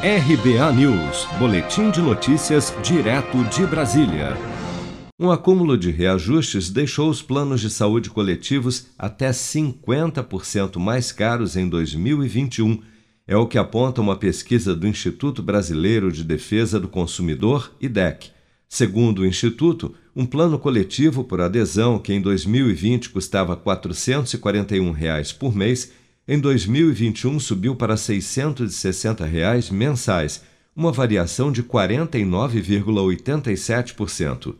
RBA News, Boletim de Notícias, direto de Brasília. Um acúmulo de reajustes deixou os planos de saúde coletivos até 50% mais caros em 2021. É o que aponta uma pesquisa do Instituto Brasileiro de Defesa do Consumidor, IDEC. Segundo o Instituto, um plano coletivo por adesão que em 2020 custava 441 reais por mês em 2021 subiu para 660 reais mensais, uma variação de 49,87%.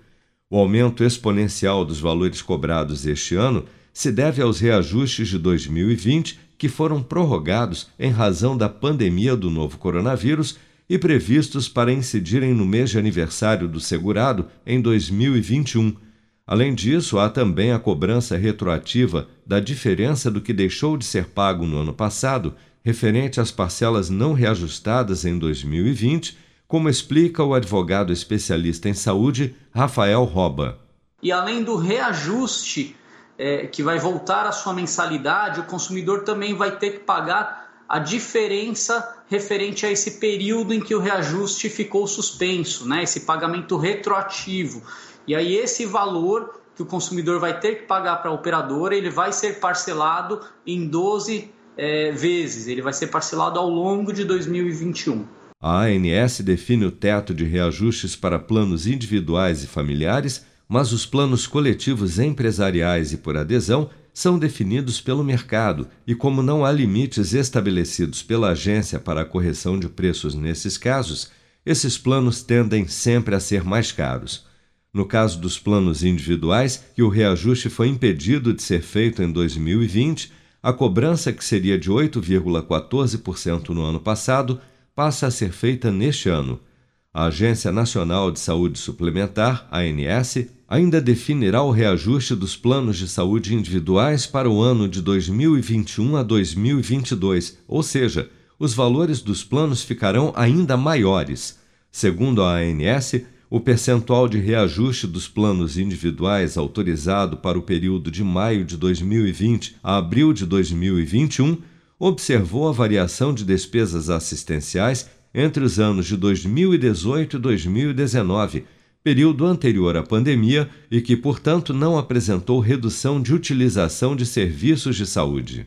O aumento exponencial dos valores cobrados este ano se deve aos reajustes de 2020 que foram prorrogados em razão da pandemia do novo coronavírus e previstos para incidirem no mês de aniversário do segurado em 2021 Além disso, há também a cobrança retroativa da diferença do que deixou de ser pago no ano passado, referente às parcelas não reajustadas em 2020, como explica o advogado especialista em saúde Rafael Roba. E além do reajuste é, que vai voltar à sua mensalidade, o consumidor também vai ter que pagar a diferença referente a esse período em que o reajuste ficou suspenso, né? esse pagamento retroativo. E aí esse valor que o consumidor vai ter que pagar para a operadora, ele vai ser parcelado em 12 é, vezes, ele vai ser parcelado ao longo de 2021. A ANS define o teto de reajustes para planos individuais e familiares, mas os planos coletivos empresariais e por adesão são definidos pelo mercado e, como não há limites estabelecidos pela agência para a correção de preços nesses casos, esses planos tendem sempre a ser mais caros. No caso dos planos individuais, que o reajuste foi impedido de ser feito em 2020, a cobrança, que seria de 8,14% no ano passado, passa a ser feita neste ano. A Agência Nacional de Saúde Suplementar, ANS, ainda definirá o reajuste dos planos de saúde individuais para o ano de 2021 a 2022, ou seja, os valores dos planos ficarão ainda maiores. Segundo a ANS, o percentual de reajuste dos planos individuais autorizado para o período de maio de 2020 a abril de 2021 observou a variação de despesas assistenciais entre os anos de 2018 e 2019, período anterior à pandemia e que, portanto, não apresentou redução de utilização de serviços de saúde.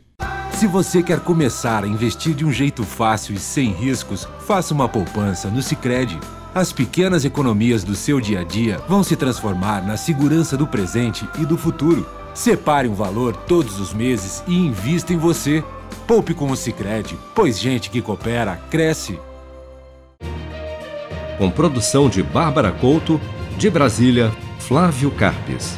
Se você quer começar a investir de um jeito fácil e sem riscos, faça uma poupança no Sicredi as pequenas economias do seu dia a dia vão se transformar na segurança do presente e do futuro. Separe um valor todos os meses e invista em você. Poupe com o Sicredi, pois gente que coopera cresce. Com produção de Bárbara Couto, de Brasília, Flávio Carpes.